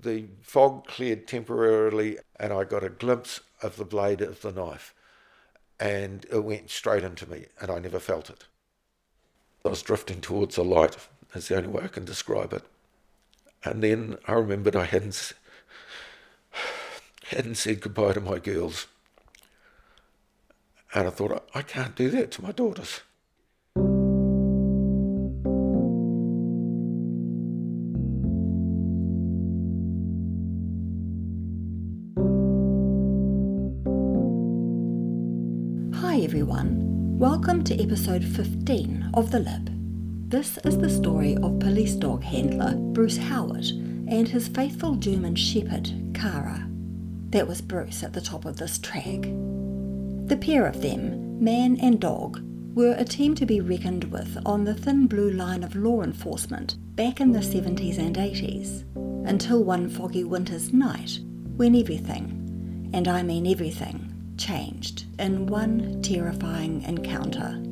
the fog cleared temporarily and I got a glimpse of the blade of the knife and it went straight into me and I never felt it. I was drifting towards a light, that's the only way I can describe it. And then I remembered I hadn't, hadn't said goodbye to my girls. And I thought, I can't do that to my daughters. Episode 15 of The Lip. This is the story of police dog handler Bruce Howat and his faithful German shepherd, Cara. That was Bruce at the top of this track. The pair of them, man and dog, were a team to be reckoned with on the thin blue line of law enforcement back in the 70s and 80s, until one foggy winter's night when everything, and I mean everything, changed in one terrifying encounter.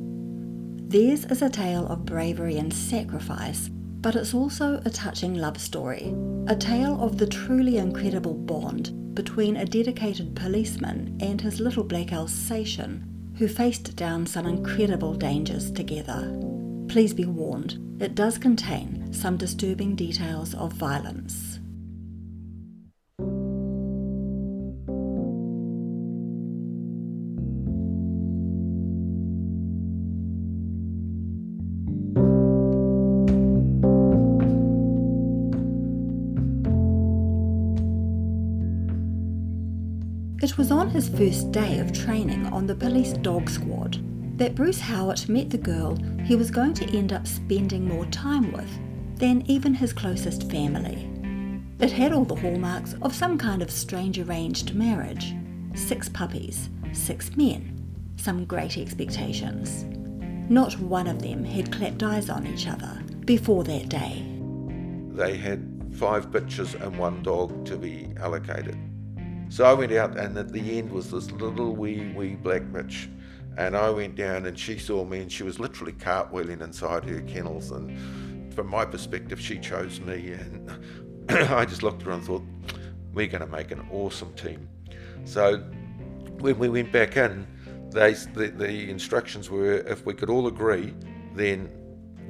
Theirs is a tale of bravery and sacrifice, but it's also a touching love story, a tale of the truly incredible bond between a dedicated policeman and his little black Alsatian who faced down some incredible dangers together. Please be warned, it does contain some disturbing details of violence. It was on his first day of training on the police dog squad that Bruce Howat met the girl he was going to end up spending more time with than even his closest family. It had all the hallmarks of some kind of strange arranged marriage six puppies, six men, some great expectations. Not one of them had clapped eyes on each other before that day. They had five bitches and one dog to be allocated. So I went out, and at the end was this little wee, wee black bitch. And I went down, and she saw me, and she was literally cartwheeling inside her kennels. And from my perspective, she chose me. And I just looked at her and thought, we're going to make an awesome team. So when we went back in, they, the, the instructions were if we could all agree, then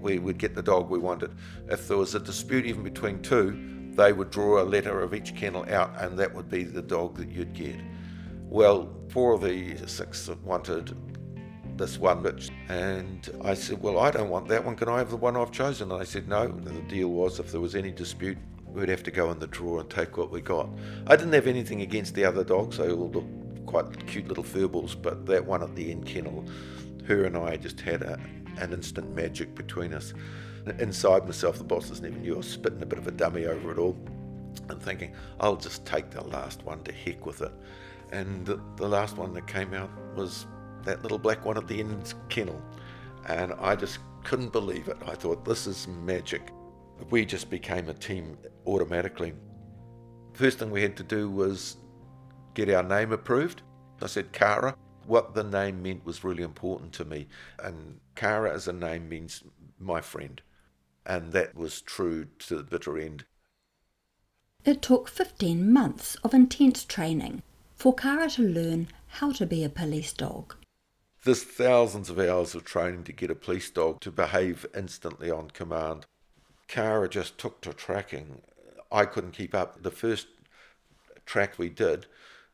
we would get the dog we wanted. If there was a dispute even between two, they would draw a letter of each kennel out, and that would be the dog that you'd get. Well, four of the six wanted this one bitch, and I said, Well, I don't want that one. Can I have the one I've chosen? And they said, No. And the deal was if there was any dispute, we'd have to go in the drawer and take what we got. I didn't have anything against the other dogs, they all looked quite cute little furballs, but that one at the end kennel, her and I just had a, an instant magic between us. Inside myself, the bosses never knew I was spitting a bit of a dummy over it all and thinking, I'll just take the last one to heck with it. And the, the last one that came out was that little black one at the end kennel. And I just couldn't believe it. I thought, this is magic. We just became a team automatically. First thing we had to do was get our name approved. I said, Cara. What the name meant was really important to me. And Cara as a name means my friend and that was true to the bitter end. It took 15 months of intense training for Cara to learn how to be a police dog. There's thousands of hours of training to get a police dog to behave instantly on command. Cara just took to tracking. I couldn't keep up. The first track we did,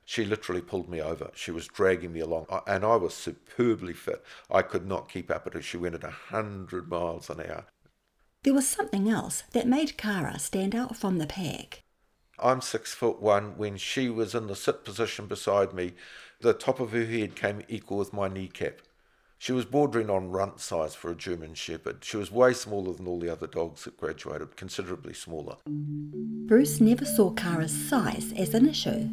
she literally pulled me over. She was dragging me along, and I was superbly fit. I could not keep up with her. She went at 100 miles an hour. There was something else that made Cara stand out from the pack. I'm six foot one. When she was in the sit position beside me, the top of her head came equal with my kneecap. She was bordering on runt size for a German Shepherd. She was way smaller than all the other dogs that graduated, considerably smaller. Bruce never saw Cara's size as an issue.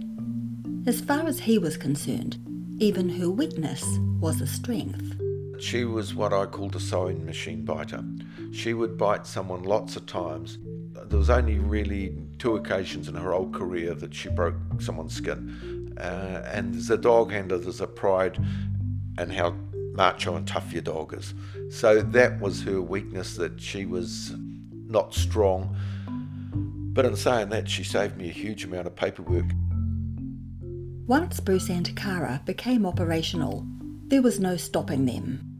As far as he was concerned, even her weakness was a strength. She was what I called a sewing machine biter. She would bite someone lots of times. There was only really two occasions in her whole career that she broke someone's skin. Uh, and as a dog handler, there's a pride in how macho and tough your dog is. So that was her weakness, that she was not strong. But in saying that, she saved me a huge amount of paperwork. Once Bruce and Cara became operational, there was no stopping them.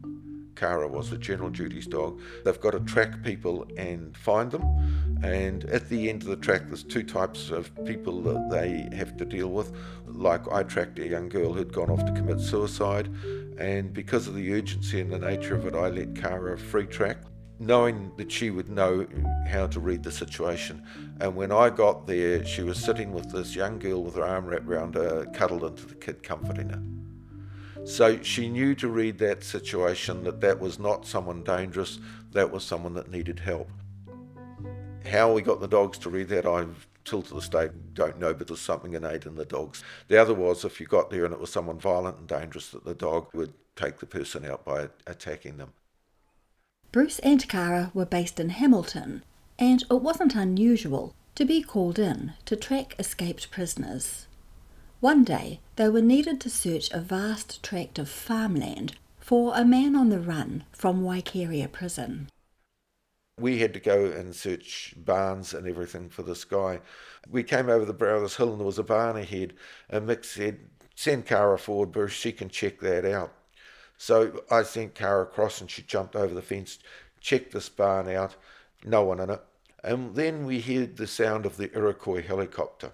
Cara was a general duties dog. They've got to track people and find them. And at the end of the track, there's two types of people that they have to deal with. Like I tracked a young girl who'd gone off to commit suicide, and because of the urgency and the nature of it, I let Cara free track, knowing that she would know how to read the situation. And when I got there, she was sitting with this young girl with her arm wrapped around her, cuddled into the kid, comforting her. So she knew to read that situation that that was not someone dangerous, that was someone that needed help. How we got the dogs to read that, I till to this day don't know, but there's something innate in the dogs. The other was if you got there and it was someone violent and dangerous, that the dog would take the person out by attacking them. Bruce and Cara were based in Hamilton, and it wasn't unusual to be called in to track escaped prisoners. One day, they were needed to search a vast tract of farmland for a man on the run from Waikeria prison. We had to go and search barns and everything for this guy. We came over the brow of this hill and there was a barn ahead, and Mick said, Send Cara forward, Bruce, she can check that out. So I sent Cara across and she jumped over the fence, checked this barn out, no one in it. And then we heard the sound of the Iroquois helicopter.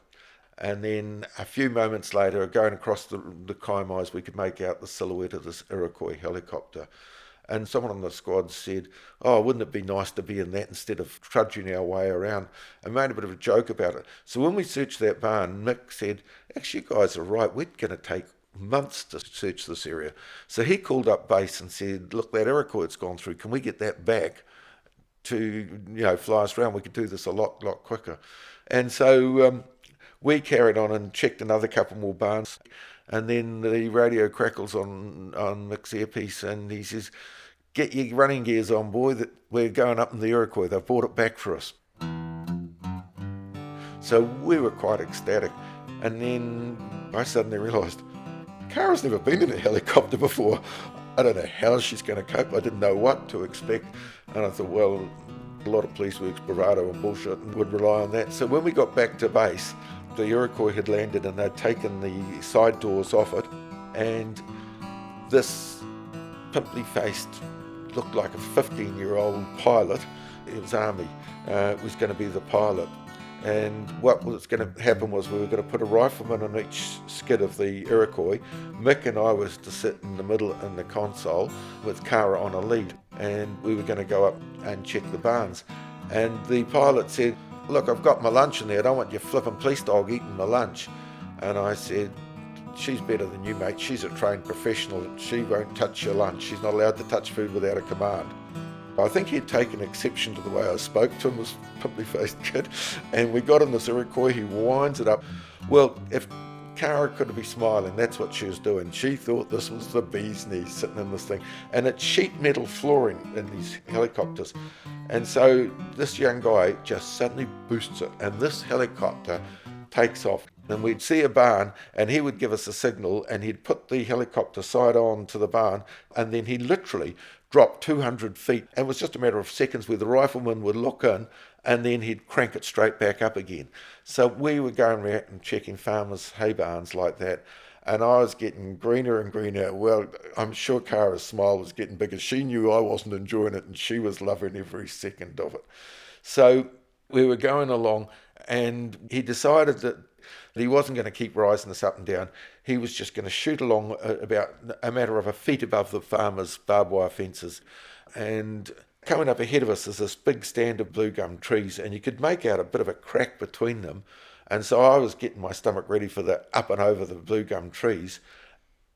And then a few moments later, going across the, the Kaimais, we could make out the silhouette of this Iroquois helicopter. And someone on the squad said, Oh, wouldn't it be nice to be in that instead of trudging our way around? And made a bit of a joke about it. So when we searched that barn, Mick said, Actually, you guys are right. We're going to take months to search this area. So he called up base and said, Look, that Iroquois has gone through. Can we get that back to, you know, fly us around? We could do this a lot, lot quicker. And so um, we carried on and checked another couple more barns. And then the radio crackles on, on Mick's earpiece and he says, Get your running gears on, boy, that we're going up in the Iroquois. They've brought it back for us. So we were quite ecstatic. And then I suddenly realised Cara's never been in a helicopter before. I don't know how she's going to cope. I didn't know what to expect. And I thought, well, a lot of police works bravado and bullshit and would rely on that. So when we got back to base, the Iroquois had landed and they'd taken the side doors off it, and this pimply faced, looked like a 15 year old pilot, it was Army, uh, was going to be the pilot. And what was going to happen was we were going to put a rifleman on each skid of the Iroquois. Mick and I was to sit in the middle in the console with Cara on a lead, and we were going to go up and check the barns. And the pilot said, Look, I've got my lunch in there. I don't want your flipping police dog eating my lunch. And I said, She's better than you, mate. She's a trained professional. She won't touch your lunch. She's not allowed to touch food without a command. I think he'd taken exception to the way I spoke to him, this pimply faced kid. And we got in this Iroquois, he winds it up. Well, if Cara could be smiling, that's what she was doing. She thought this was the bee's knees sitting in this thing. And it's sheet metal flooring in these helicopters. And so this young guy just suddenly boosts it, and this helicopter takes off. And we'd see a barn, and he would give us a signal, and he'd put the helicopter side on to the barn, and then he literally dropped 200 feet. And it was just a matter of seconds where the riflemen would look in, and then he'd crank it straight back up again. So we were going around and checking farmers' hay barns like that and I was getting greener and greener. Well, I'm sure Cara's smile was getting bigger. She knew I wasn't enjoying it, and she was loving every second of it. So we were going along, and he decided that he wasn't going to keep rising us up and down. He was just going to shoot along about a matter of a feet above the farmers' barbed wire fences. And coming up ahead of us is this big stand of blue gum trees, and you could make out a bit of a crack between them. And so I was getting my stomach ready for the up and over the blue gum trees.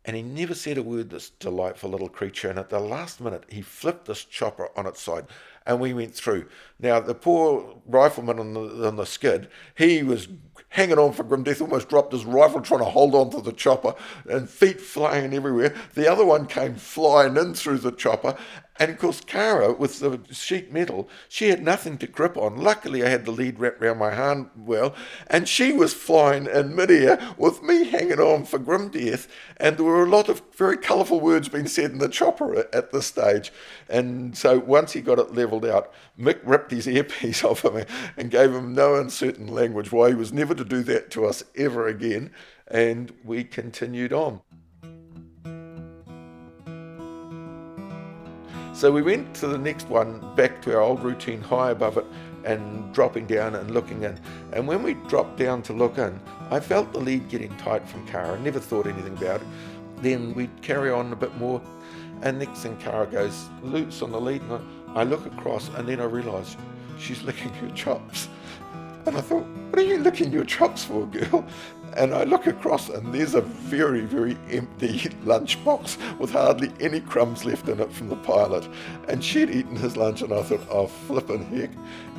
And he never said a word, this delightful little creature. And at the last minute, he flipped this chopper on its side and we went through. Now, the poor rifleman on the, on the skid, he was hanging on for grim death, almost dropped his rifle trying to hold on to the chopper and feet flying everywhere. The other one came flying in through the chopper And of course, Cara, with the sheet metal, she had nothing to grip on. Luckily, I had the lead wrapped around my hand well, and she was flying in midair with me hanging on for grim death. And there were a lot of very colourful words being said in the chopper at this stage. And so once he got it levelled out, Mick ripped his earpiece off of me and gave him no uncertain language why he was never to do that to us ever again. And we continued on. So we went to the next one, back to our old routine, high above it, and dropping down and looking in. And when we dropped down to look in, I felt the lead getting tight from Cara. Never thought anything about it. Then we'd carry on a bit more, and next thing Cara goes loose on the lead, and I, I look across, and then I realise she's licking her chops. And I thought, what are you licking your chops for, girl? And I look across, and there's a very, very empty lunchbox with hardly any crumbs left in it from the pilot. And she'd eaten his lunch, and I thought, oh, flippin' heck.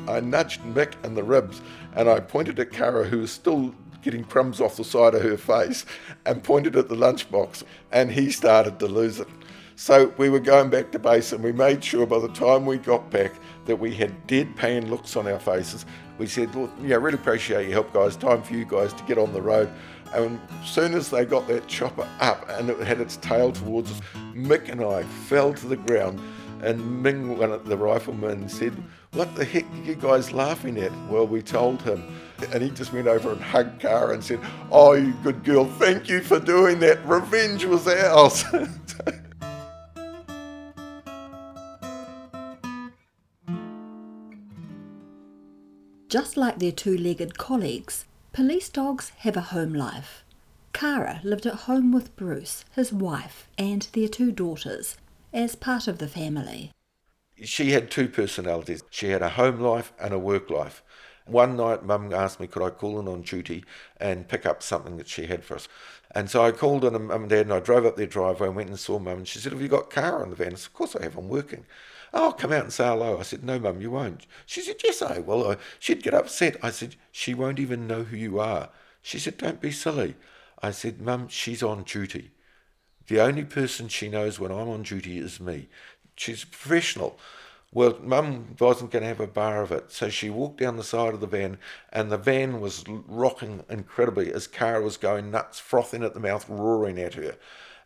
I nudged Mick in the ribs, and I pointed at Cara, who was still getting crumbs off the side of her face, and pointed at the lunchbox, and he started to lose it. So we were going back to base, and we made sure by the time we got back that we had deadpan looks on our faces we said, well, yeah, really appreciate your help, guys. Time for you guys to get on the road. And as soon as they got that chopper up and it had its tail towards us, Mick and I fell to the ground. And Ming, one of the riflemen, said, What the heck are you guys laughing at? Well, we told him. And he just went over and hugged Cara and said, Oh, you good girl, thank you for doing that. Revenge was ours. Just like their two legged colleagues, police dogs have a home life. Cara lived at home with Bruce, his wife, and their two daughters, as part of the family. She had two personalities. She had a home life and a work life. One night, Mum asked me, could I call in on duty and pick up something that she had for us? And so I called in, Mum and Dad, and I drove up their driveway and went and saw Mum. And she said, Have you got Cara in the van? I said, Of course I have, I'm working. Oh, come out and say hello. I said, No, Mum, you won't. She said, Yes, I will. She'd get upset. I said, She won't even know who you are. She said, Don't be silly. I said, Mum, she's on duty. The only person she knows when I'm on duty is me. She's a professional. Well, Mum wasn't going to have a bar of it, so she walked down the side of the van, and the van was rocking incredibly as Cara was going nuts, frothing at the mouth, roaring at her.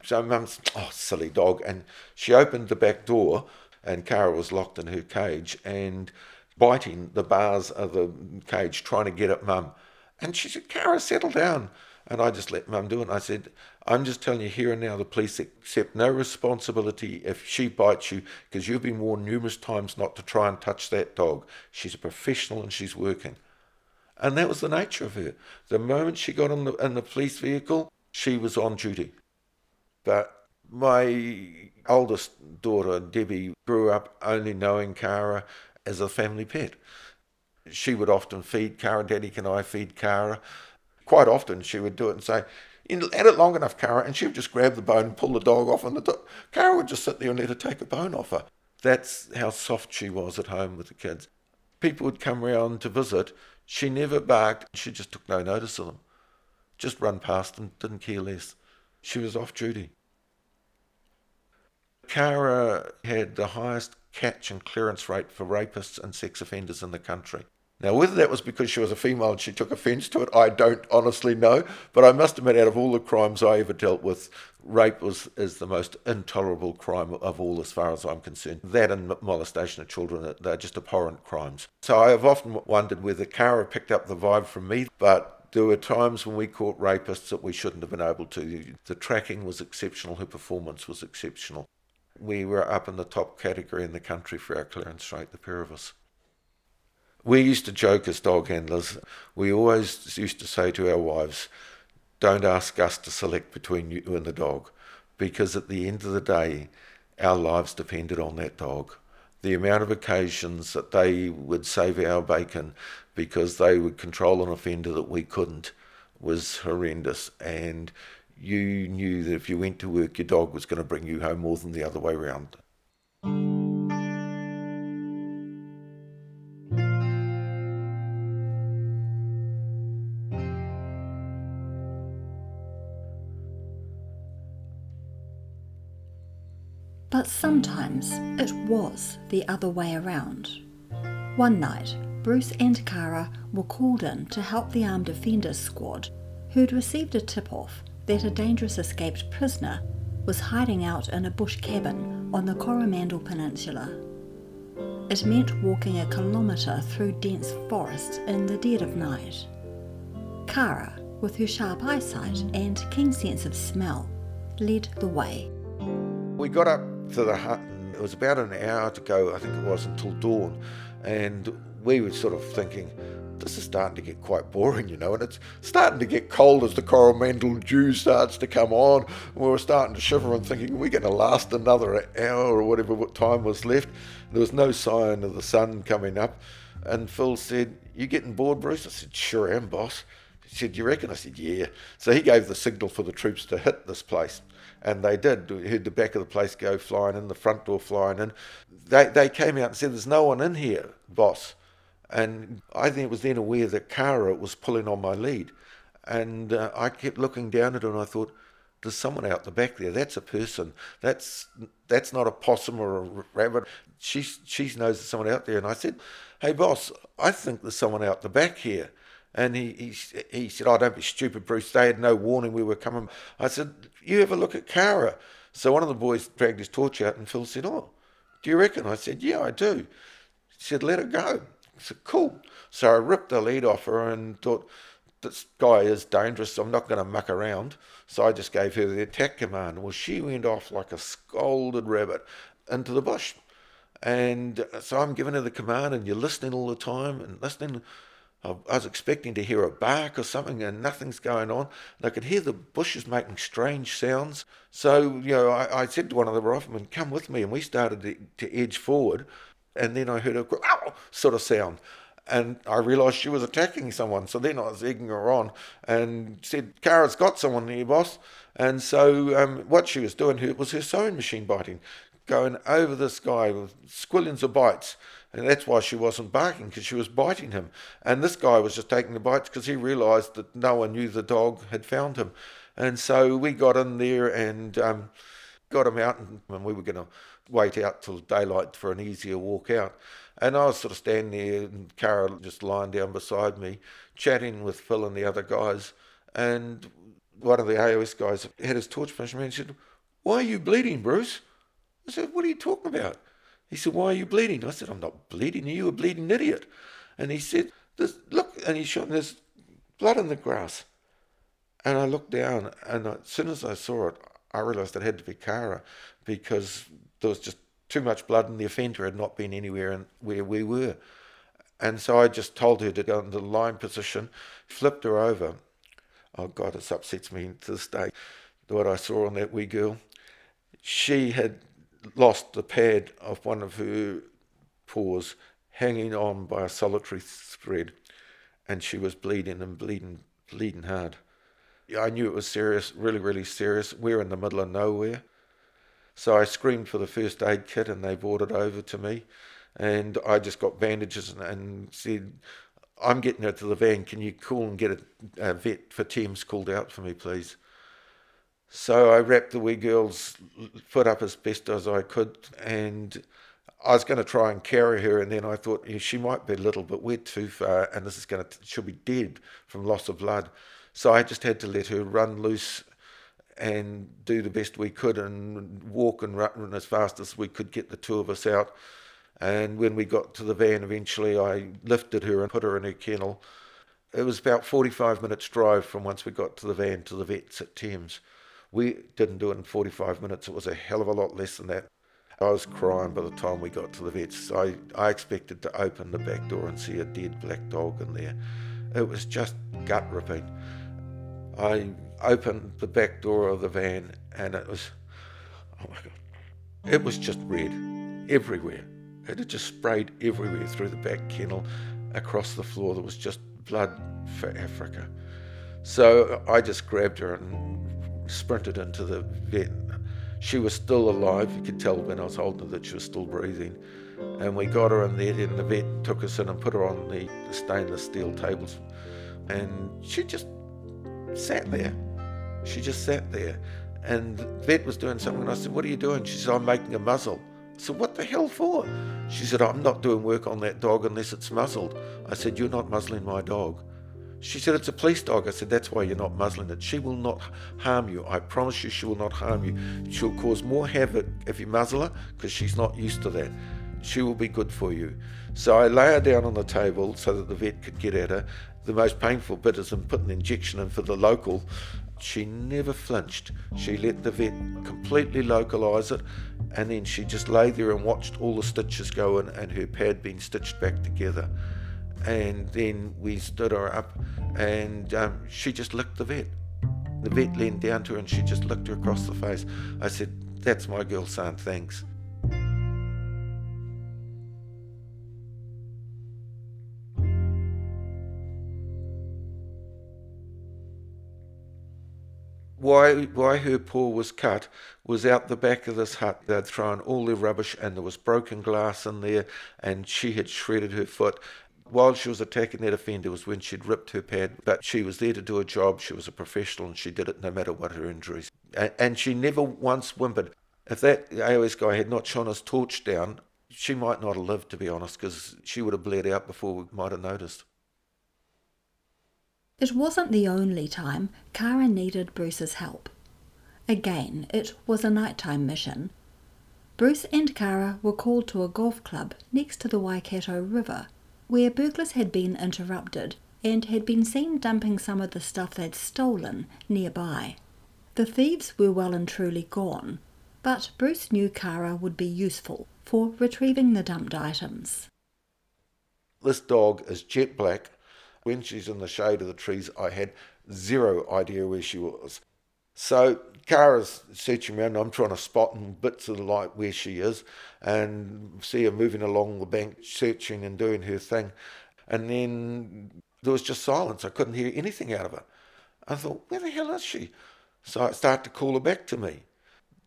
So Mum's, oh, silly dog. And she opened the back door, and Cara was locked in her cage and biting the bars of the cage, trying to get at Mum. And she said, Cara, settle down. And I just let Mum do it. And I said, I'm just telling you here and now, the police accept no responsibility if she bites you, because you've been warned numerous times not to try and touch that dog. She's a professional and she's working. And that was the nature of her. The moment she got in the, in the police vehicle, she was on duty. But my oldest daughter, Debbie, grew up only knowing Cara as a family pet. She would often feed Cara, Daddy, can I feed Cara? Quite often she would do it and say, "Add it long enough, Cara, and she would just grab the bone and pull the dog off, and the do- Cara would just sit there and let her take the bone off her. That's how soft she was at home with the kids. People would come round to visit. She never barked. She just took no notice of them. Just run past them, didn't care less. She was off duty. Cara had the highest catch and clearance rate for rapists and sex offenders in the country. Now, whether that was because she was a female and she took offence to it, I don't honestly know. But I must admit, out of all the crimes I ever dealt with, rape was is the most intolerable crime of all, as far as I'm concerned. That and molestation of children, they're just abhorrent crimes. So I have often wondered whether Cara picked up the vibe from me, but there were times when we caught rapists that we shouldn't have been able to. The tracking was exceptional, her performance was exceptional we were up in the top category in the country for our clearance rate, the pair of us. We used to joke as dog handlers. We always used to say to our wives, don't ask us to select between you and the dog, because at the end of the day, our lives depended on that dog. The amount of occasions that they would save our bacon because they would control an offender that we couldn't was horrendous. And you knew that if you went to work, your dog was going to bring you home more than the other way around. But sometimes it was the other way around. One night, Bruce and Cara were called in to help the armed offenders squad, who'd received a tip off that a dangerous escaped prisoner was hiding out in a bush cabin on the Coromandel Peninsula. It meant walking a kilometre through dense forest in the dead of night. Cara, with her sharp eyesight and keen sense of smell, led the way. We got up to the hut, and it was about an hour to go, I think it was, until dawn. And we were sort of thinking, this is starting to get quite boring, you know, and it's starting to get cold as the Coromandel dew starts to come on. We were starting to shiver and thinking, we're going to last another hour or whatever time was left. There was no sign of the sun coming up. And Phil said, You getting bored, Bruce? I said, Sure am, boss. He said, You reckon? I said, Yeah. So he gave the signal for the troops to hit this place. And they did. We heard the back of the place go flying in, the front door flying in. They, they came out and said, There's no one in here, boss. And I it was then aware that Cara was pulling on my lead. And uh, I kept looking down at her and I thought, there's someone out the back there. That's a person. That's that's not a possum or a rabbit. She she knows there's someone out there. And I said, "Hey, boss, I think there's someone out the back here." And he he, he said, "Oh, don't be stupid, Bruce. They had no warning we were coming." I said, "You ever look at Cara?" So one of the boys dragged his torch out, and Phil said, "Oh, do you reckon?" I said, "Yeah, I do." He said, "Let her go." I said, "Cool." So I ripped the lead off her and thought this guy is dangerous. I'm not going to muck around. So I just gave her the attack command. Well, she went off like a scolded rabbit into the bush. And uh, so I'm giving her the command, and you're listening all the time and listening. I was expecting to hear a bark or something, and nothing's going on. And I could hear the bushes making strange sounds. So, you know, I, I said to one of the riflemen, Come with me. And we started to, to edge forward. And then I heard a sort of sound and I realised she was attacking someone. So then I was egging her on and said, Cara's got someone here, boss. And so um, what she was doing was her sewing machine biting, going over this guy with squillions of bites. And that's why she wasn't barking, because she was biting him. And this guy was just taking the bites because he realised that no one knew the dog had found him. And so we got in there and um, got him out, and we were going to wait out till daylight for an easier walk out. And I was sort of standing there, and Cara just lying down beside me, chatting with Phil and the other guys. And one of the AOS guys had his torch finished and said, Why are you bleeding, Bruce? I said, What are you talking about? He said, Why are you bleeding? I said, I'm not bleeding. You a bleeding idiot. And he said, Look, and he showed there's blood in the grass. And I looked down, and as soon as I saw it, I realised it had to be Cara because there was just too much blood and the offender had not been anywhere in, where we were. And so I just told her to go into the line position, flipped her over. Oh God, this upsets me to this day, what I saw on that wee girl. She had lost the pad of one of her paws hanging on by a solitary thread, and she was bleeding and bleeding, bleeding hard. I knew it was serious, really, really serious. We're in the middle of nowhere. So I screamed for the first aid kit and they brought it over to me. And I just got bandages and, and said, I'm getting her to the van. Can you call and get a, a vet for Thames called out for me, please? So I wrapped the wee girl's foot up as best as I could, and I was going to try and carry her, and then I thought yeah, she might be little we're too far, and this is going to she'll be dead from loss of blood. So I just had to let her run loose and do the best we could and walk and run as fast as we could get the two of us out. And when we got to the van, eventually I lifted her and put her in her kennel. It was about 45 minutes drive from once we got to the van to the vets at Thames. We didn't do it in 45 minutes. It was a hell of a lot less than that. I was crying by the time we got to the vets. I, I expected to open the back door and see a dead black dog in there. It was just gut ripping. I opened the back door of the van and it was, oh my God, it was just red everywhere. It had just sprayed everywhere through the back kennel, across the floor. There was just blood for Africa. So I just grabbed her and sprinted into the vet. She was still alive. You could tell when I was holding her that she was still breathing. And we got her in there, and the vet took us in and put her on the, the stainless steel tables. And she just sat there she just sat there And the vet was doing something, and I said, What are you doing? She said, I'm making a muzzle. I said, What the hell for? She said, I'm not doing work on that dog unless it's muzzled. I said, You're not muzzling my dog. She said, It's a police dog. I said, That's why you're not muzzling it. She will not harm you. I promise you, she will not harm you. She'll cause more havoc if you muzzle her because she's not used to that. She will be good for you. So I lay her down on the table so that the vet could get at her. The most painful bit is in putting an injection in for the local. She never flinched. She let the vet completely localise it, and then she just lay there and watched all the stitches go in and her pad being stitched back together and then we stood her up and um, she just licked the vet. The vet leaned down to her and she just licked her across the face. I said, That's my girl, son, thanks. Why why her paw was cut was out the back of this hut. They'd thrown all their rubbish and there was broken glass in there and she had shredded her foot while she was attacking that offender was when she'd ripped her pad, but she was there to do a job. She was a professional and she did it no matter what her injuries. And she never once whimpered. If that AOS guy had not shone his torch down, she might not have lived, to be honest, because she would have bled out before we might have noticed. It wasn't the only time Cara needed Bruce's help. Again, it was a nighttime mission. Bruce and Cara were called to a golf club next to the Waikato River where burglars had been interrupted and had been seen dumping some of the stuff they'd stolen nearby. The thieves were well and truly gone, but Bruce knew Cara would be useful for retrieving the dumped items. This dog is jet black. When she's in the shade of the trees, I had zero idea where she was. So Cara's searching around. I'm trying to spot in bits of the light where she is and see her moving along the bank, searching and doing her thing. And then there was just silence. I couldn't hear anything out of her. I thought, where the hell is she? So I start to call her back to me.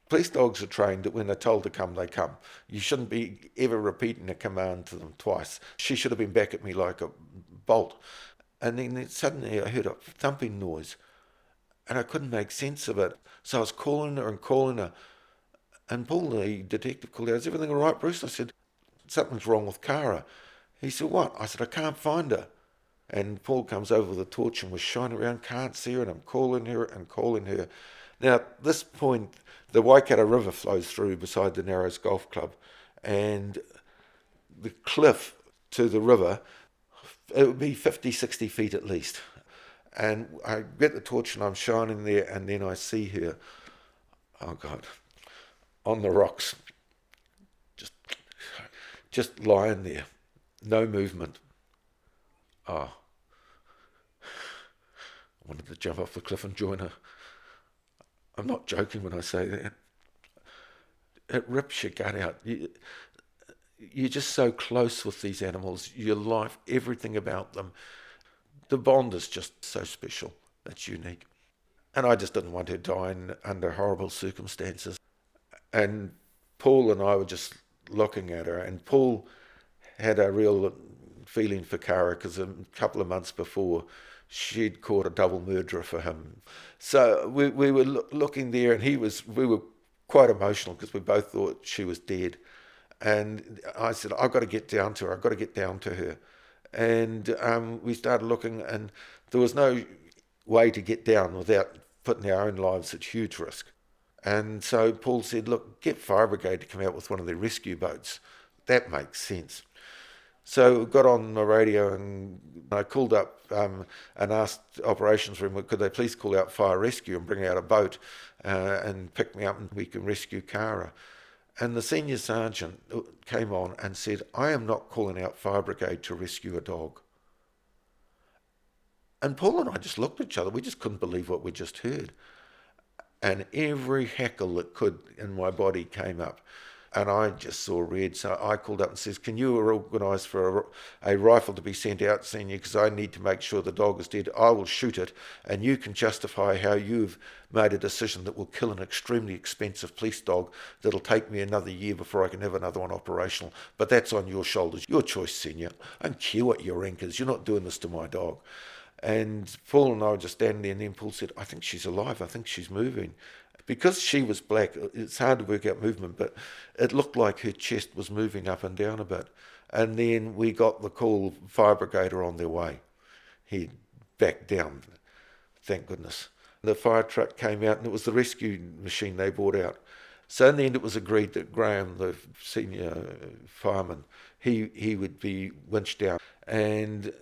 Police dogs are trained that when they're told to come, they come. You shouldn't be ever repeating a command to them twice. She should have been back at me like a bolt. And then suddenly I heard a thumping noise and I couldn't make sense of it. So I was calling her and calling her. And Paul, the detective, called out, Is everything all right, Bruce? I said, Something's wrong with Cara. He said, What? I said, I can't find her. And Paul comes over with a torch and was shining around, can't see her, and I'm calling her and calling her. Now, at this point, the Waikato River flows through beside the Narrows Golf Club, and the cliff to the river, it would be 50, 60 feet at least. And I get the torch and I'm shining there, and then I see her, oh God, on the rocks, just, just lying there, no movement. Oh, I wanted to jump off the cliff and join her. I'm not joking when I say that. It rips your gut out. You're just so close with these animals. Your life, everything about them the bond is just so special. That's unique. And I just didn't want her dying under horrible circumstances. And Paul and I were just looking at her, and Paul had a real feeling for Cara because a couple of months before she'd caught a double murderer for him. So we, we were lo- looking there, and he was, we were quite emotional because we both thought she was dead. And I said, I've got to get down to her, I've got to get down to her and um, we started looking, and there was no way to get down without putting our own lives at huge risk. And so Paul said, Look, get Fire Brigade to come out with one of their rescue boats. That makes sense. So I got on the radio and I called up um, and asked operations room, could they please call out fire rescue and bring out a boat uh, and pick me up and we can rescue Cara. And the senior sergeant uh, came on and said, I am not calling out fire brigade to rescue a dog. And Paul and I just looked at each other. We just couldn't believe what we just heard. And every hackle that could in my body came up and I just saw red. So I called up and says, "Can you organise for a, a, rifle to be sent out, senior? Because I need to make sure the dog is dead. I will shoot it, and you can justify how you've made a decision that will kill an extremely expensive police dog that'll take me another year before I can have another one operational. But that's on your shoulders. Your choice, senior. I don't care what your rank is. You're not doing this to my dog." And Paul and I were just standing there, and then Paul said, I think she's alive. I think she's moving. Because she was black, it's hard to work out movement, but it looked like her chest was moving up and down a bit. And then we got the call, fire brigade are on their way. He backed down, thank goodness. The fire truck came out and it was the rescue machine they brought out. So in the end, it was agreed that Graham, the senior fireman, he he would be winched down. And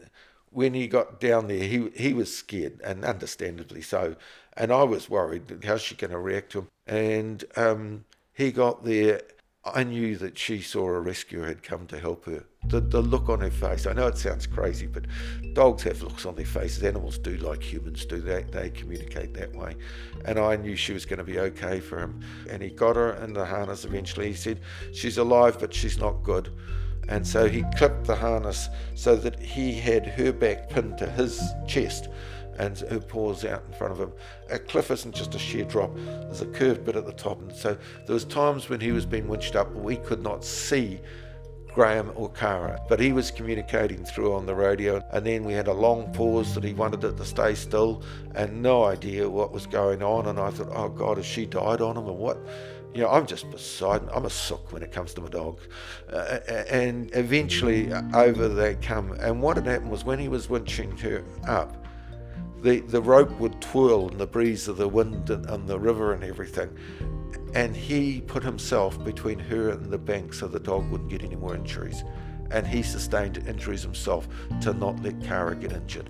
when he got down there, he he was scared, and understandably so. And I was worried, how's she going to react to him? And um, he got there. I knew that she saw a rescuer had come to help her. The, the look on her face, I know it sounds crazy, but dogs have looks on their faces. Animals do like humans do. They, they communicate that way. And I knew she was going to be okay for him. And he got her in the harness eventually. He said, She's alive, but she's not good. And so he clipped the harness so that he had her back pinned to his chest and her paws out in front of him. A cliff isn't just a sheer drop, there's a curved bit at the top. And so there was times when he was being winched up we could not see Graham or Cara, but he was communicating through on the radio. And then we had a long pause that he wanted it to stay still and no idea what was going on. And I thought, oh God, has she died on him or what? You know, I'm just beside. I'm a sook when it comes to my dog, uh, and eventually over they come. And what had happened was when he was winching her up, the, the rope would twirl in the breeze of the wind and, and the river and everything. And he put himself between her and the bank so the dog wouldn't get any more injuries. And he sustained injuries himself to not let Cara get injured.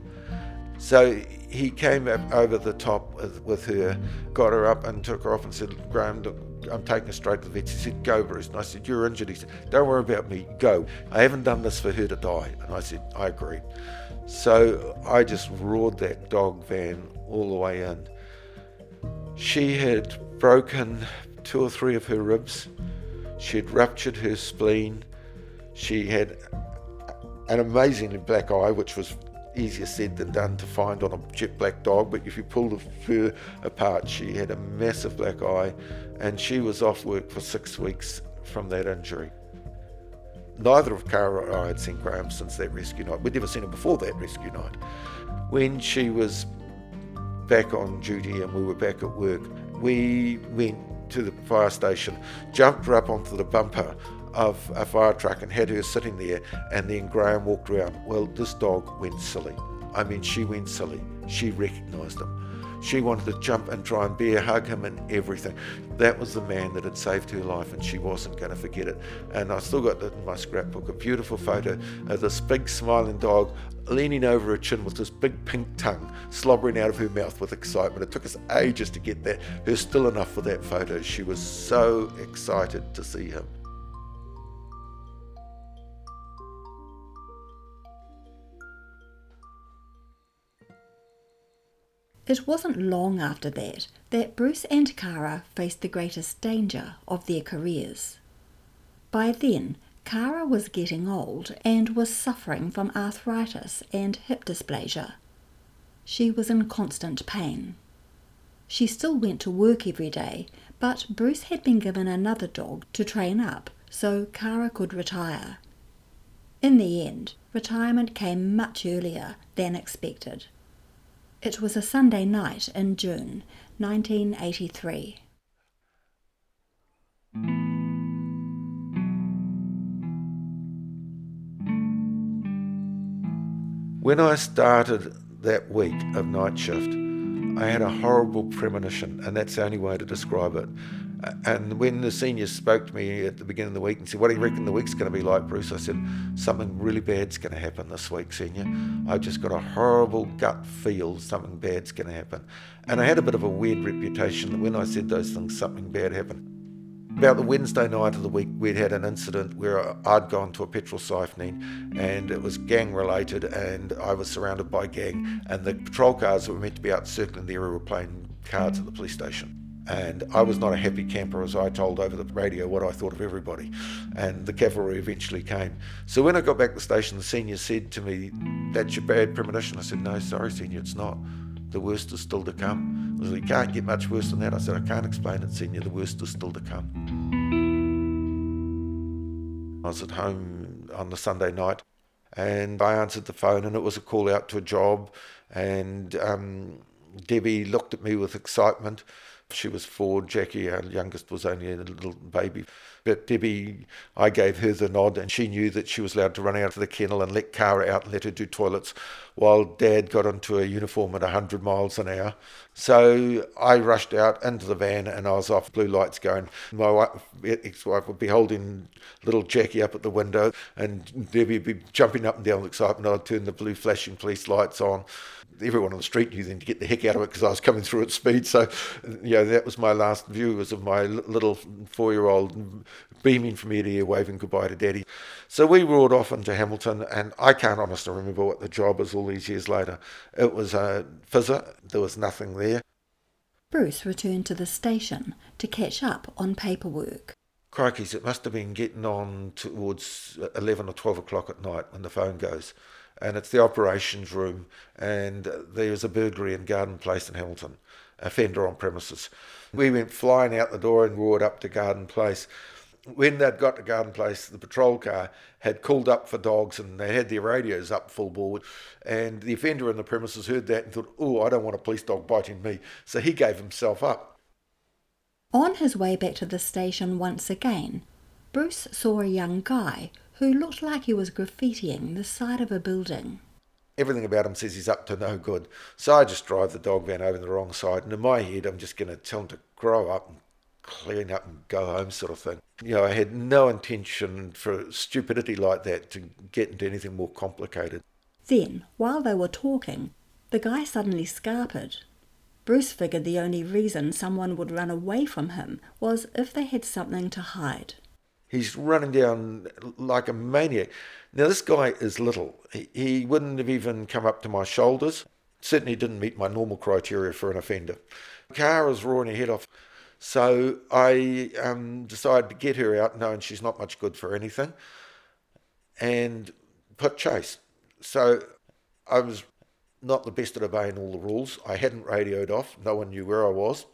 So he came up over the top with, her, got her up and took her off and said, Graham, I'm taking her straight to the vet. He said, Go, Bruce. And I said, You're injured. He said, Don't worry about me. Go. I haven't done this for her to die. And I said, I agree. So I just roared that dog van all the way in. She had broken two or three of her ribs. She had ruptured her spleen. She had an amazingly black eye, which was easier said than done to find on a jet black dog. But if you pull the fur apart, she had a massive black eye, and she was off work for six weeks from that injury. Neither of Cara or I had seen Graham since that rescue night. We'd never seen him before that rescue night. When she was back on duty and we were back at work, we went to the fire station, jumped her up onto the bumper of a fire truck and had her sitting there. And then Graham walked around. Well, this dog went silly. I mean, she went silly. She recognised him. She wanted to jump and try and bear hug him and everything. That was the man that had saved her life, and she wasn't going to forget it. And I still got that in my scrapbook a beautiful photo of this big smiling dog leaning over her chin with this big pink tongue slobbering out of her mouth with excitement. It took us ages to get that. Her still enough for that photo. She was so excited to see him. It wasn't long after that that Bruce and Cara faced the greatest danger of their careers. By then, Cara was getting old and was suffering from arthritis and hip dysplasia. She was in constant pain. She still went to work every day, but Bruce had been given another dog to train up so Cara could retire. In the end, retirement came much earlier than expected. It was a Sunday night in June 1983. When I started that week of night shift, I had a horrible premonition, and that's the only way to describe it. And when the seniors spoke to me at the beginning of the week and said, What do you reckon the week's going to be like, Bruce? I said, Something really bad's going to happen this week, senior. I've just got a horrible gut feel something bad's going to happen. And I had a bit of a weird reputation that when I said those things, something bad happened. About the Wednesday night of the week, we'd had an incident where I'd gone to a petrol siphoning and it was gang related, and I was surrounded by gang. And the patrol cars that were meant to be out circling the area were playing cards at the police station. And I was not a happy camper as I told over the radio what I thought of everybody. And the cavalry eventually came. So when I got back to the station, the senior said to me, That's your bad premonition. I said, No, sorry, senior, it's not. The worst is still to come. I said, It can't get much worse than that. I said, I can't explain it, senior. The worst is still to come. I was at home on the Sunday night and I answered the phone and it was a call out to a job. And um, Debbie looked at me with excitement She was four. Jackie, our youngest, was only a little baby. But Debbie, I gave her the nod, and she knew that she was allowed to run out of the kennel and let Cara out and let her do toilets, while Dad got into a uniform at 100 miles an hour. So I rushed out into the van, and I was off, blue lights going. My ex-wife would be holding little Jackie up at the window, and Debbie would be jumping up and down with excitement. I'd turn the blue flashing police lights on everyone on the street knew then to get the heck out of it because I was coming through at speed. So, you know, that was my last view was of my little four-year-old beaming from ear to ear, waving goodbye to Daddy. So we roared off into Hamilton, and I can't honestly remember what the job was all these years later. It was a fizzer. There was nothing there. Bruce returned to the station to catch up on paperwork. Crikeys, it must have been getting on towards 11 or 12 o'clock at night when the phone goes and it's the operations room, and there's a burglary in Garden Place in Hamilton, offender on premises. We went flying out the door and roared up to Garden Place. When they'd got to Garden Place, the patrol car had called up for dogs and they had their radios up full board. And the offender in the premises heard that and thought, oh, I don't want a police dog biting me. So he gave himself up. On his way back to the station once again, Bruce saw a young guy who looked like he was graffitiing the side of a building. Everything about him says he's up to no good. So I just drive the dog van over the wrong side, and in my head, I'm just going to tell him to grow up and clean up and go home, sort of thing. You know, I had no intention for stupidity like that to get into anything more complicated. Then, while they were talking, the guy suddenly scarpered. Bruce figured the only reason someone would run away from him was if they had something to hide. He's running down like a maniac. Now, this guy is little. He, wouldn't have even come up to my shoulders. Certainly didn't meet my normal criteria for an offender. Cara's roaring her head off. So I um, decided to get her out, knowing she's not much good for anything, and put chase. So I was not the best at obeying all the rules. I hadn't radioed off. No one knew where I was.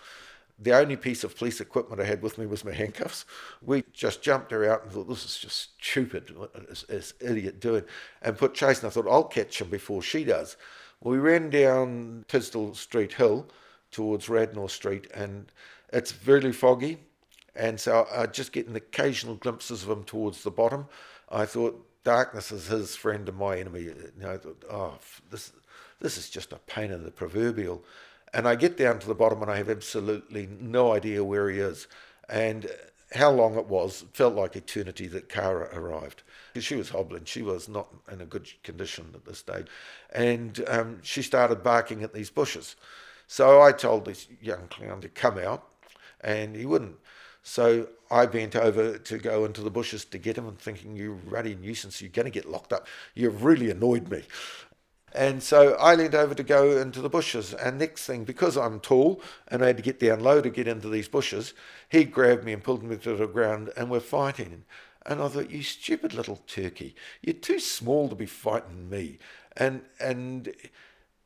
The only piece of police equipment I had with me was my handcuffs. We just jumped her out and thought, this is just stupid. What is this idiot doing? And put chase. And I thought, I'll catch him before she does. Well, we ran down Tisdall Street Hill towards Radnor Street, and it's very foggy. And so I just getting occasional glimpses of him towards the bottom. I thought, darkness is his friend and my enemy. You know, I thought, oh, this, this is just a pain in the proverbial. And I get down to the bottom and I have absolutely no idea where he is. And how long it was, it felt like eternity that Cara arrived. She was hobbling. She was not in a good condition at this stage. And um, she started barking at these bushes. So I told this young clown to come out, and he wouldn't. So I bent over to go into the bushes to get him and thinking, you ruddy nuisance, you're going to get locked up. You've really annoyed me. And so I leaned over to go into the bushes. And next thing, because I'm tall and I had to get down low to get into these bushes, he grabbed me and pulled me to the ground and we're fighting. And I thought, you stupid little turkey, you're too small to be fighting me. And, and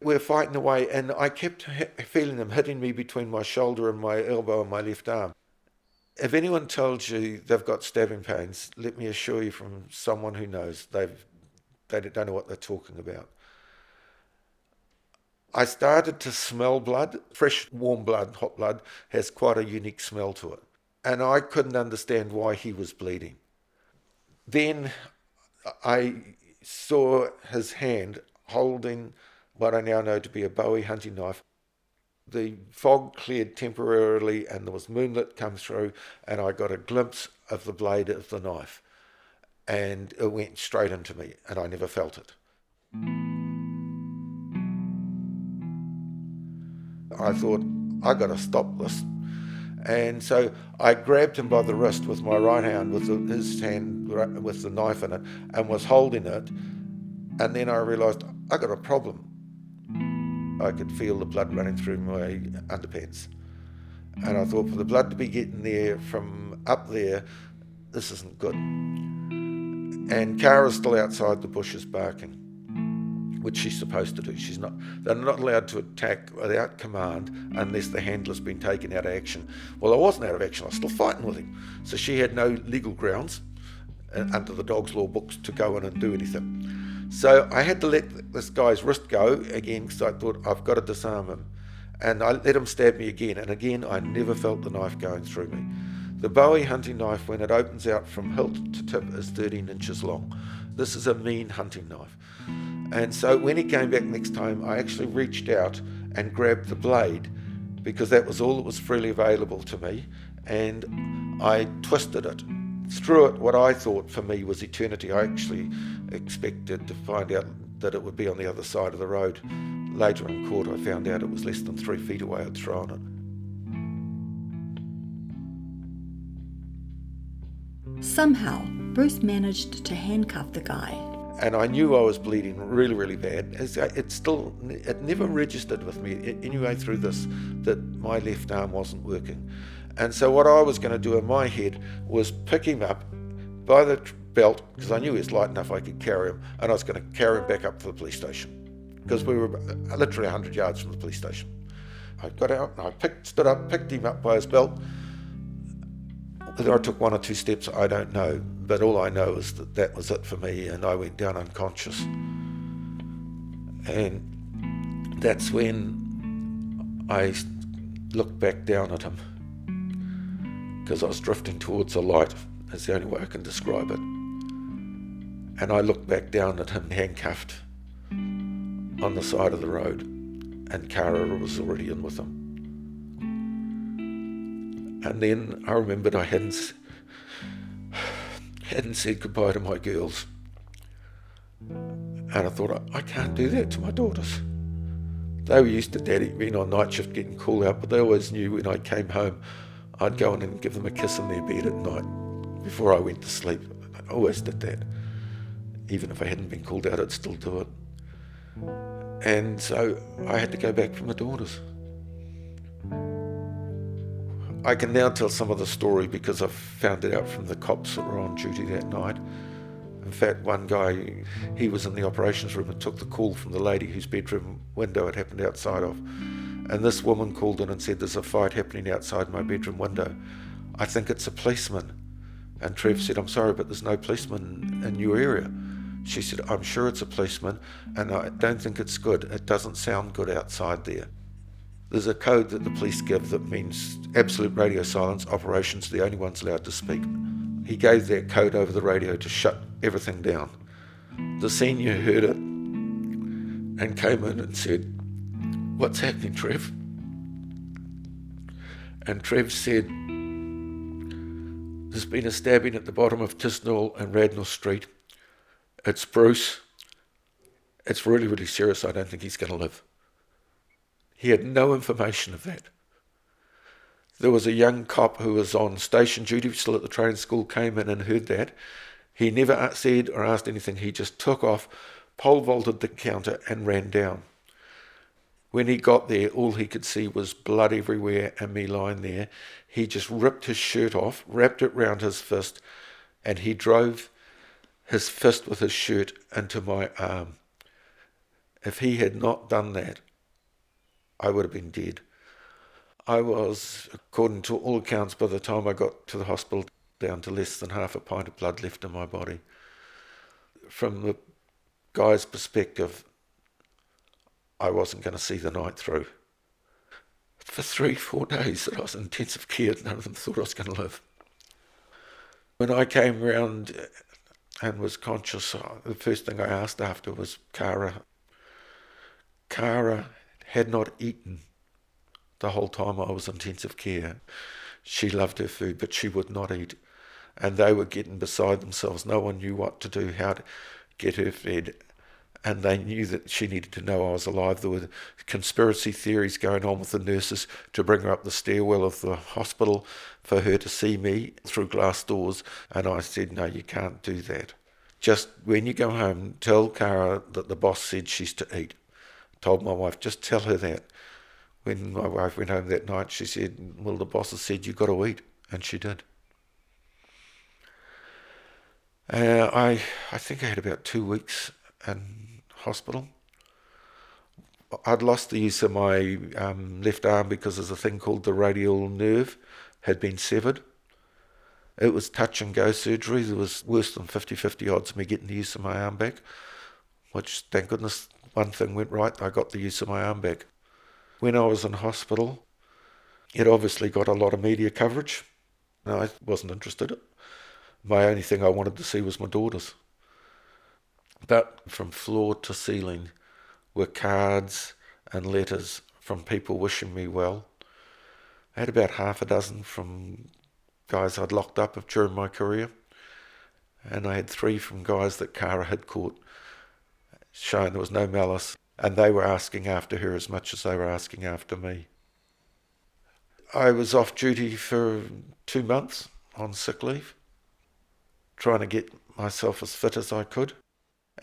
we're fighting away. And I kept feeling them hitting me between my shoulder and my elbow and my left arm. If anyone tells you they've got stabbing pains, let me assure you from someone who knows, they've, they don't know what they're talking about. I started to smell blood. Fresh, warm blood, hot blood, has quite a unique smell to it. And I couldn't understand why he was bleeding. Then I saw his hand holding what I now know to be a Bowie hunting knife. The fog cleared temporarily and there was moonlit come through, and I got a glimpse of the blade of the knife. And it went straight into me, and I never felt it. I thought, I got to stop this. And so I grabbed him by the wrist with my right hand, with the, his hand with the knife in it, and was holding it. And then I realised I got a problem. I could feel the blood running through my underpants. And I thought, for the blood to be getting there from up there, this isn't good. And Cara's still outside the bushes barking which she's supposed to do. She's not. They're not allowed to attack without command unless the handler's been taken out of action. Well, I wasn't out of action. I was still fighting with him, so she had no legal grounds uh, under the dog's law books to go in and do anything. So I had to let this guy's wrist go again because I thought I've got to disarm him. and I let him stab me again, and again I never felt the knife going through me. The Bowie hunting knife, when it opens out from hilt to tip, is 13 inches long. This is a mean hunting knife. And so when he came back next time, I actually reached out and grabbed the blade because that was all that was freely available to me, and I twisted it. Through it, what I thought for me was eternity. I actually expected to find out that it would be on the other side of the road. Later in court, I found out it was less than three feet away. I'd thrown it. Somehow, Bruce managed to handcuff the guy. And I knew I was bleeding really, really bad. It uh, still, it never registered with me anyway through this that my left arm wasn't working. And so what I was going to do in my head was pick him up by the belt because I knew he was light enough I could carry him, and I was going to carry him back up to the police station because we were uh, literally 100 yards from the police station. I got out and I picked, stood up, picked him up by his belt. Whether I took one or two steps, I don't know, but all I know is that that was it for me, and I went down unconscious. And that's when I looked back down at him because I was drifting towards a light. That's the only way I can describe it. And I looked back down at him handcuffed on the side of the road, and Cara was already in with him. And then I remembered I hadn't hadn't said goodbye to my girls. And I thought, I, can't do that to my daughters. They were used to daddy being on night shift getting called out, but they always knew when I came home, I'd go in and give them a kiss in their bed at night before I went to sleep. I always did that. Even if I hadn't been called out, I'd still do it. And so I had to go back for my daughters. I can now tell some of the story because I found it out from the cops that were on duty that night. In fact, one guy, he was in the operations room and took the call from the lady whose bedroom window it happened outside of. And this woman called in and said, There's a fight happening outside my bedroom window. I think it's a policeman. And Trev said, I'm sorry, but there's no policeman in your area. She said, I'm sure it's a policeman, and I don't think it's good. It doesn't sound good outside there. There's a code that the police give that means absolute radio silence, operations the only ones allowed to speak. He gave that code over the radio to shut everything down. The senior heard it and came in and said, What's happening, Trev? And Trev said, There's been a stabbing at the bottom of Tisdall and Radnor Street. It's Bruce. It's really, really serious. I don't think he's going to live. He had no information of that. There was a young cop who was on station duty, still at the training school, came in and heard that. He never said or asked anything. He just took off, pole vaulted the counter, and ran down. When he got there, all he could see was blood everywhere and me lying there. He just ripped his shirt off, wrapped it round his fist, and he drove his fist with his shirt into my arm. If he had not done that, I would have been dead. I was, according to all accounts, by the time I got to the hospital, down to less than half a pint of blood left in my body. From the guy's perspective, I wasn't going to see the night through. For three, four days that I was in intensive care, none of them thought I was going to live. When I came round and was conscious, uh, the first thing I asked after was Cara. Cara had not eaten the whole time I was in intensive care. She loved her food, but she would not eat. And they were getting beside themselves. No one knew what to do, how to get her fed. And they knew that she needed to know I was alive. There were conspiracy theories going on with the nurses to bring her up the stairwell of the hospital for her to see me through glass doors. And I said, No, you can't do that. Just when you go home, tell Cara that the boss said she's to eat told my wife, just tell her that. When my wife went home that night, she said, Well, the boss has said you've got to eat. And she did. Uh, I, I think I had about two weeks in hospital. I'd lost the use of my um, left arm because there's a thing called the radial nerve had been severed. It was touch and go surgery. There was worse than 50 50 odds of me getting the use of my arm back, which, thank goodness, one thing went right. I got the use of my arm back. When I was in hospital, it obviously got a lot of media coverage. I wasn't interested. My only thing I wanted to see was my daughters. But from floor to ceiling were cards and letters from people wishing me well. I had about half a dozen from guys I'd locked up during my career, and I had three from guys that Cara had caught, showing there was no malice, and they were asking after her as much as they were asking after me. I was off duty for two months on sick leave, trying to get myself as fit as I could.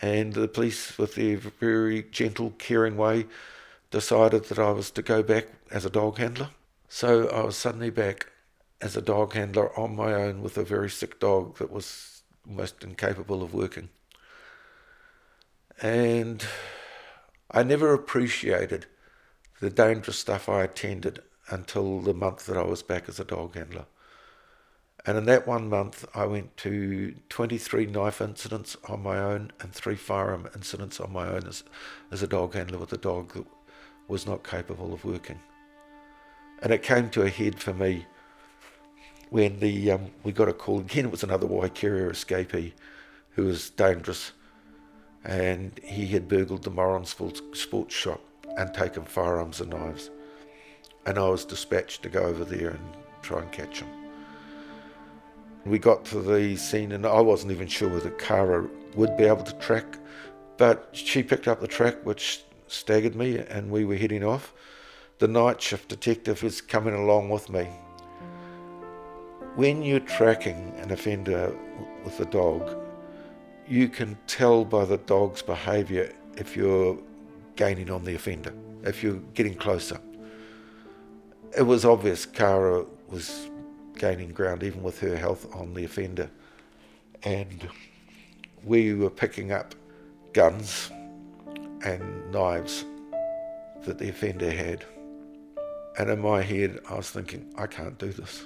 And the police, with their very gentle, caring way, decided that I was to go back as a dog handler. So I was suddenly back as a dog handler on my own with a very sick dog that was almost incapable of working. And I never appreciated the dangerous stuff I attended until the month that I was back as a dog handler. And in that one month, I went to 23 knife incidents on my own and three firearm incidents on my own as, as a dog handler with a dog that was not capable of working. And it came to a head for me when the um, we got a call again. It was another Waikeria escapee who was dangerous, and he had burgled the Moran sports, shop and taken firearms and knives. And I was dispatched to go over there and try and catch him. We got to the scene, and I wasn't even sure whether Cara would be able to track, but she picked up the track, which staggered me, and we were heading off. The night shift detective was coming along with me. When you're tracking an offender with a dog, you can tell by the dog's behaviour if you're gaining on the offender, if you're getting closer. It was obvious Cara was gaining ground, even with her health, on the offender. And we were picking up guns and knives that the offender had. And in my head, I was thinking, I can't do this.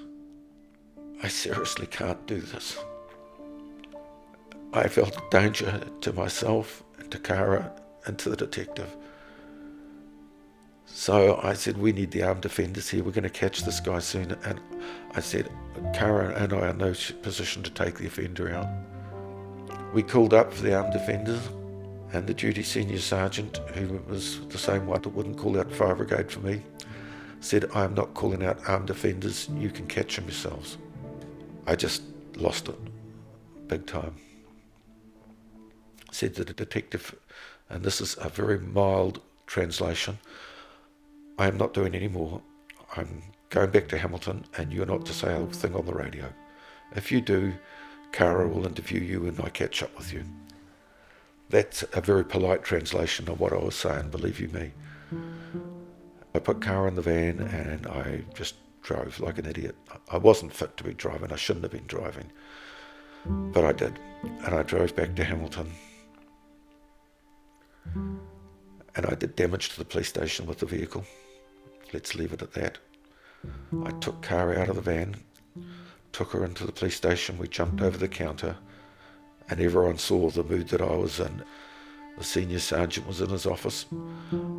I seriously can't do this. I felt danger to myself and to Cara and to the detective. So I said, We need the armed defenders here. We're going to catch this guy soon. And I said, Cara and I are in no position to take the offender out. We called up for the armed defenders, and the duty senior sergeant, who was the same one that wouldn't call out fire brigade for me, said, I am not calling out armed offenders. You can catch them yourselves. I just lost it big time. Said to the detective, and this is a very mild translation I am not doing any more. I'm going back to Hamilton, and you're not to say a thing on the radio. If you do, Cara will interview you and I catch up with you. That's a very polite translation of what I was saying, believe you me. I put Cara in the van and I just drove like an idiot. I wasn't fit to be driving, I shouldn't have been driving. But I did. And I drove back to Hamilton. And I did damage to the police station with the vehicle. Let's leave it at that. I took Cara out of the van, took her into the police station. We jumped over the counter, and everyone saw the mood that I was in. The senior sergeant was in his office.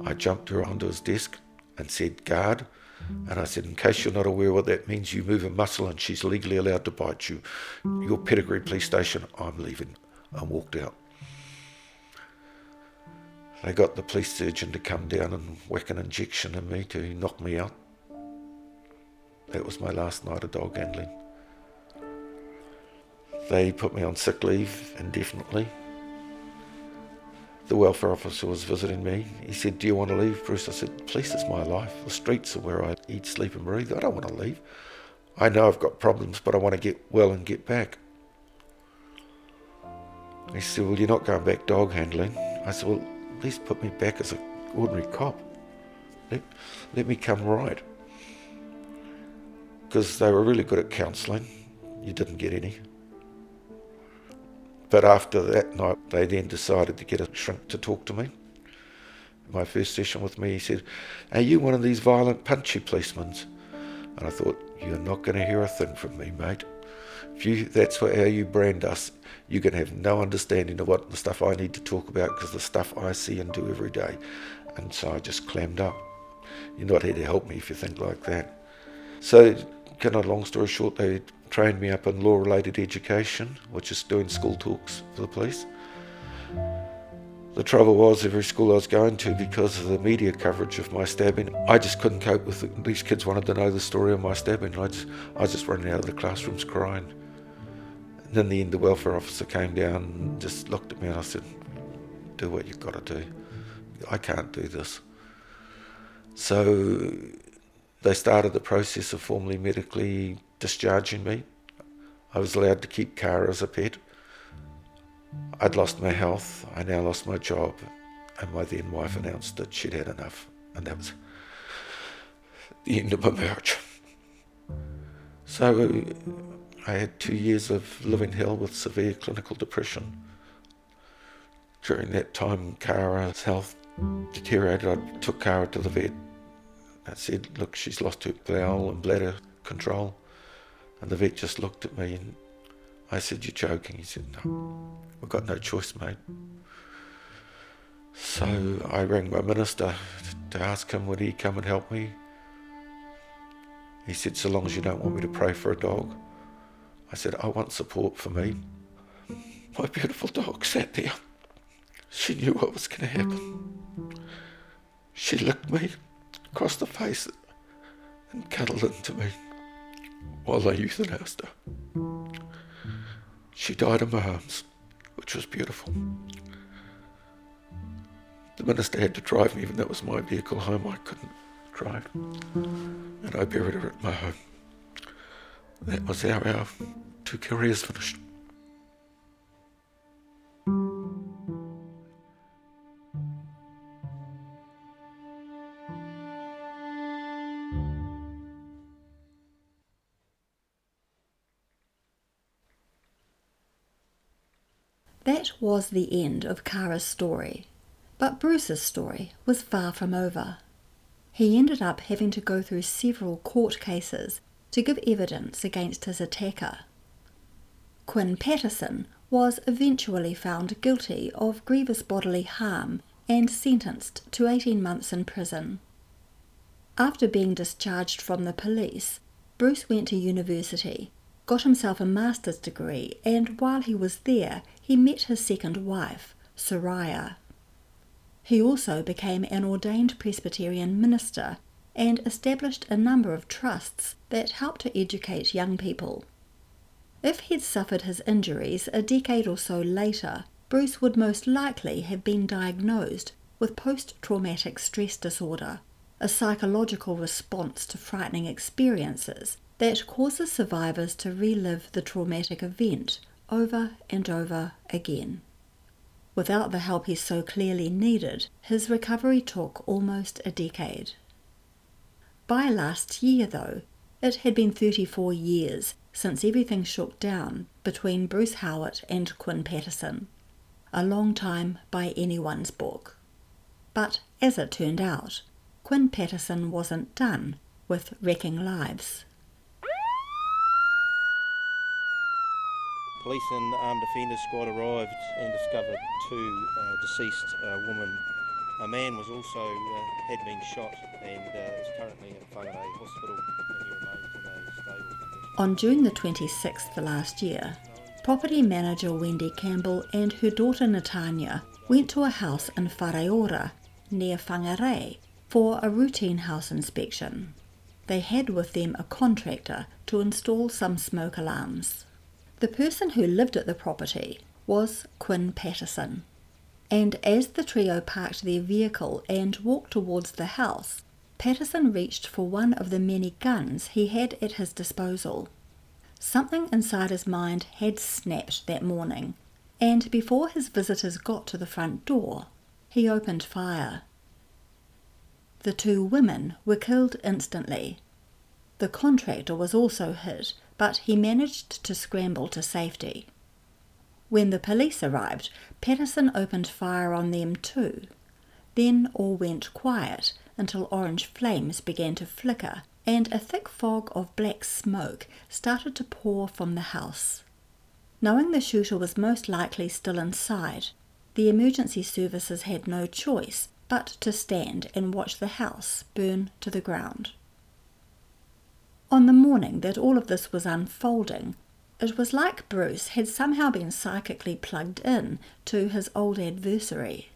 I jumped her onto his desk and said, Guard. And I said, In case you're not aware what that means, you move a muscle and she's legally allowed to bite you. Your pedigree police station, I'm leaving. And walked out. They got the police surgeon to come down and whack an injection in me to knock me out. That was my last night of dog handling. They put me on sick leave indefinitely. The welfare officer was visiting me. He said, Do you want to leave, Bruce? I said, Police is my life. The streets are where I eat, sleep, and breathe. I don't want to leave. I know I've got problems, but I want to get well and get back. He said, Well, you're not going back dog handling. I said, Well, at least put me back as an ordinary cop. Let, let me come right. Because they were really good at counselling. You didn't get any. But after that night, they then decided to get a shrink to talk to me. My first session with me, he said, Are you one of these violent, punchy policemen? And I thought, You're not going to hear a thing from me, mate. If you, that's how you brand us, going to have no understanding of what the stuff I need to talk about because the stuff I see and do every day. And so I just clammed up. you're not here to help me if you think like that. So, cut a long story short, they trained me up in law related education, which is doing school talks for the police. The trouble was, every school I was going to, because of the media coverage of my stabbing, I just couldn't cope with it. These kids wanted to know the story of my stabbing. I, just, I was just running out of the classrooms crying. And in the end, the welfare officer came down and just looked at me and I said, Do what you've got to do. I can't do this. So they started the process of formally medically discharging me. I was allowed to keep Cara as a pet. I'd lost my health, I now lost my job, and my then wife announced that she'd had enough, and that was the end of my marriage. So I had two years of living hell with severe clinical depression. During that time, Cara's health deteriorated. I took Cara to the vet. I said, Look, she's lost her bowel and bladder control. And the vet just looked at me and I said, You're joking. He said, No, we've got no choice, mate. So I rang my minister to ask him would he come and help me. He said, So long as you don't want me to pray for a dog. I said, I want support for me. My beautiful dog sat there. She knew what was going to happen. She licked me across the face and cuddled into me while I euthanized her. She died in my arms, which was beautiful. The minister had to drive me, even though it was my vehicle home, I couldn't drive. And I buried her at my home. That was how our two careers finished. That was the end of Cara's story. But Bruce's story was far from over. He ended up having to go through several court cases to give evidence against his attacker. Quinn Patterson was eventually found guilty of grievous bodily harm and sentenced to 18 months in prison. After being discharged from the police, Bruce went to university, got himself a master's degree, and while he was there, he met his second wife, Soraya. He also became an ordained Presbyterian minister and established a number of trusts that help to educate young people. If he'd suffered his injuries a decade or so later, Bruce would most likely have been diagnosed with post traumatic stress disorder, a psychological response to frightening experiences that causes survivors to relive the traumatic event over and over again. Without the help he so clearly needed, his recovery took almost a decade. By last year, though, it had been 34 years since everything shook down between Bruce Howat and Quinn Patterson. A long time by anyone's book. But as it turned out, Quinn Patterson wasn't done with wrecking lives. Police and Armed Defenders Squad arrived and discovered two uh, deceased uh, women. A man was also uh, had been shot and uh, is currently in Whangarei Hospital. On June the 26th last year, property manager Wendy Campbell and her daughter Natanya went to a house in Whareora near Whangarei for a routine house inspection. They had with them a contractor to install some smoke alarms. The person who lived at the property was Quinn Patterson. And as the trio parked their vehicle and walked towards the house, Patterson reached for one of the many guns he had at his disposal. Something inside his mind had snapped that morning, and before his visitors got to the front door, he opened fire. The two women were killed instantly. The contractor was also hit but he managed to scramble to safety. When the police arrived, Patterson opened fire on them too. Then all went quiet until orange flames began to flicker and a thick fog of black smoke started to pour from the house. Knowing the shooter was most likely still inside, the emergency services had no choice but to stand and watch the house burn to the ground. On the morning that all of this was unfolding, it was like Bruce had somehow been psychically plugged in to his old adversary.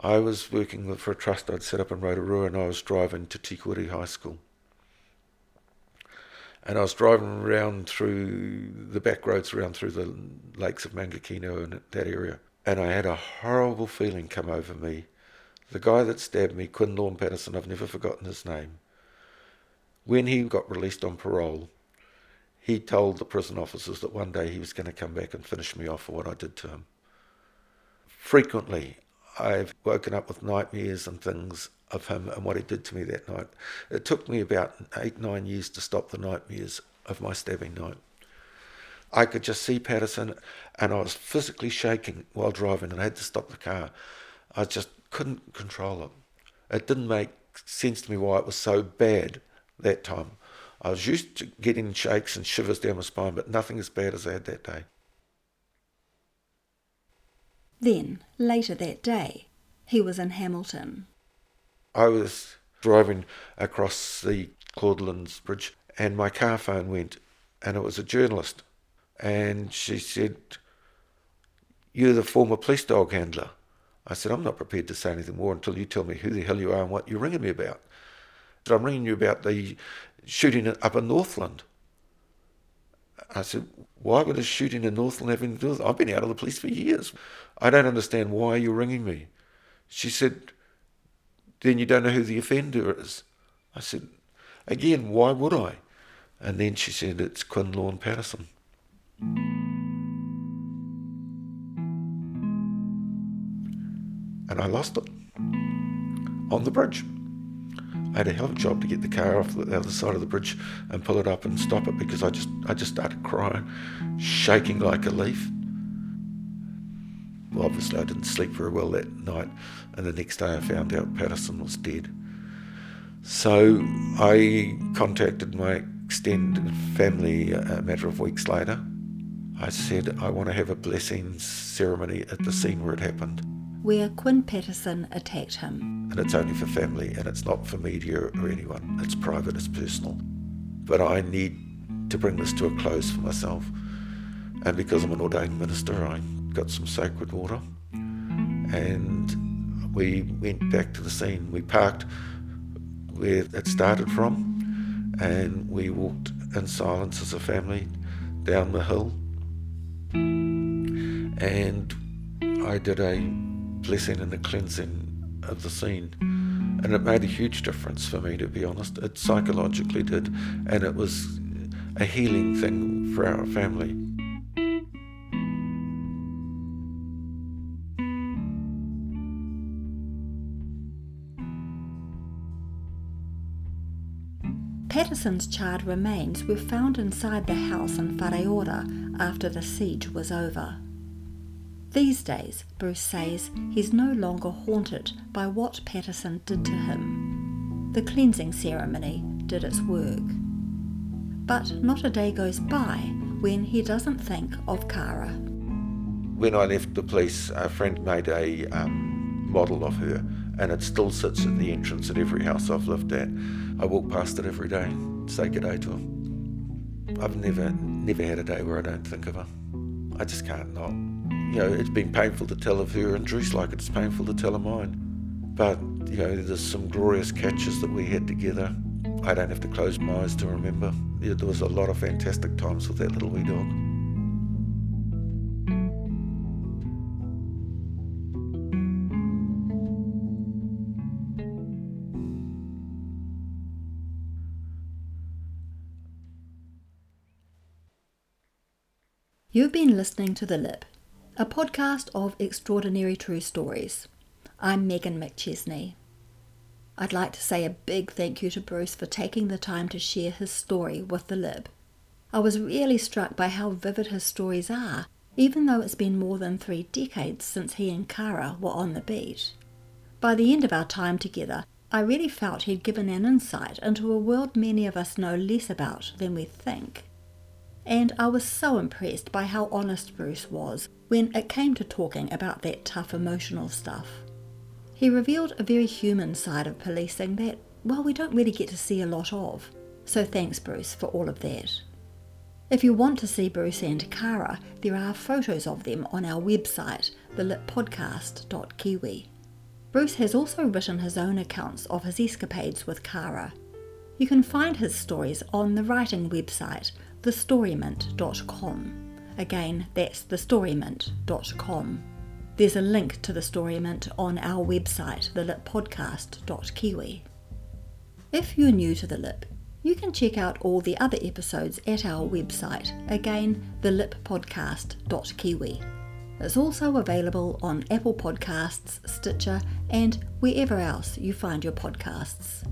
I was working for a trust I'd set up in Rotorua and I was driving to Tikuri High School. And I was driving around through the back roads around through the lakes of Mangakino and that area. And I had a horrible feeling come over me. The guy that stabbed me, Quinn Lorne Patterson, I've never forgotten his name. When he got released on parole, he told the prison officers that one day he was going to come back and finish me off for what I did to him. Frequently, I've woken up with nightmares and things of him and what he did to me that night. It took me about eight, nine years to stop the nightmares of my stabbing night. I could just see Patterson and I was physically shaking while driving and I had to stop the car. I just couldn't control it. It didn't make sense to me why it was so bad that time. I was used to getting shakes and shivers down my spine, but nothing as bad as I had that day. Then, later that day, he was in Hamilton. I was driving across the Claudelands Bridge and my car phone went and it was a journalist and she said, You're the former police dog handler. I said, I'm not prepared to say anything more until you tell me who the hell you are and what you're ringing me about. So I'm ringing you about the shooting up in Northland. I said, Why would a shooting in Northland have anything to do with it? I've been out of the police for years. I don't understand why you're ringing me. She said, then you don't know who the offender is. I said, again, why would I? And then she said, it's Quinn Lorne Patterson. And I lost it on the bridge. I had a hell of a job to get the car off the other side of the bridge and pull it up and stop it because I just I just started crying, shaking like a leaf. Well, obviously, I didn't sleep very well that night, and the next day I found out Patterson was dead. So I contacted my extended family a matter of weeks later. I said, I want to have a blessing ceremony at the scene where it happened. Where Quinn Patterson attacked him. And it's only for family and it's not for media or anyone. It's private, it's personal. But I need to bring this to a close for myself. And because I'm an ordained minister, I got some sacred water, and we went back to the scene. We parked where it started from, and we walked in silence as a family down the hill. And I did a blessing and the cleansing of the scene. And it made a huge difference for me, to be honest. It psychologically did. And it was a healing thing for our family. Patterson's charred remains were found inside the house in Whareora after the siege was over. These days, Bruce says he's no longer haunted by what Patterson did to him. The cleansing ceremony did its work. But not a day goes by when he doesn't think of Cara. When I left the police, a friend made a um, model of her, and it still sits at the entrance at every house I've lived at. I walk past it every day, say good day to her. I've never, never had a day where I don't think of her. I just can't not. You know, it's been painful to tell of her and Druce like it's painful to tell of mine. But, you know, there's some glorious catches that we had together. I don't have to close my eyes to remember. There was a lot of fantastic times with that little wee dog. You've been listening to The Lip, a podcast of extraordinary true stories. I'm Megan McChesney. I'd like to say a big thank you to Bruce for taking the time to share his story with The Lip. I was really struck by how vivid his stories are, even though it's been more than three decades since he and Cara were on the beat. By the end of our time together, I really felt he'd given an insight into a world many of us know less about than we think and I was so impressed by how honest Bruce was when it came to talking about that tough emotional stuff. He revealed a very human side of policing that, well, we don't really get to see a lot of. So thanks, Bruce, for all of that. If you want to see Bruce and Cara, there are photos of them on our website, thelippodcast.kiwi. Bruce has also written his own accounts of his escapades with Cara. You can find his stories on the writing website, thestorymint.com. Again, that's thestorymint.com. There's a link to the Storymint on our website, thelippodcast.kiwi. If you're new to The Lip, you can check out all the other episodes at our website, again, thelippodcast.kiwi. It's also available on Apple Podcasts, Stitcher, and wherever else you find your podcasts.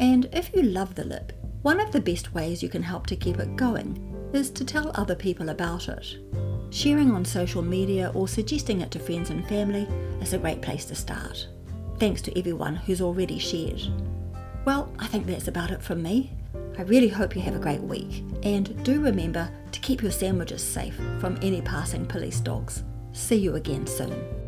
And if you love The Lip, one of the best ways you can help to keep it going is to tell other people about it. Sharing on social media or suggesting it to friends and family is a great place to start. Thanks to everyone who's already shared. Well, I think that's about it from me. I really hope you have a great week, and do remember to keep your sandwiches safe from any passing police dogs. See you again soon.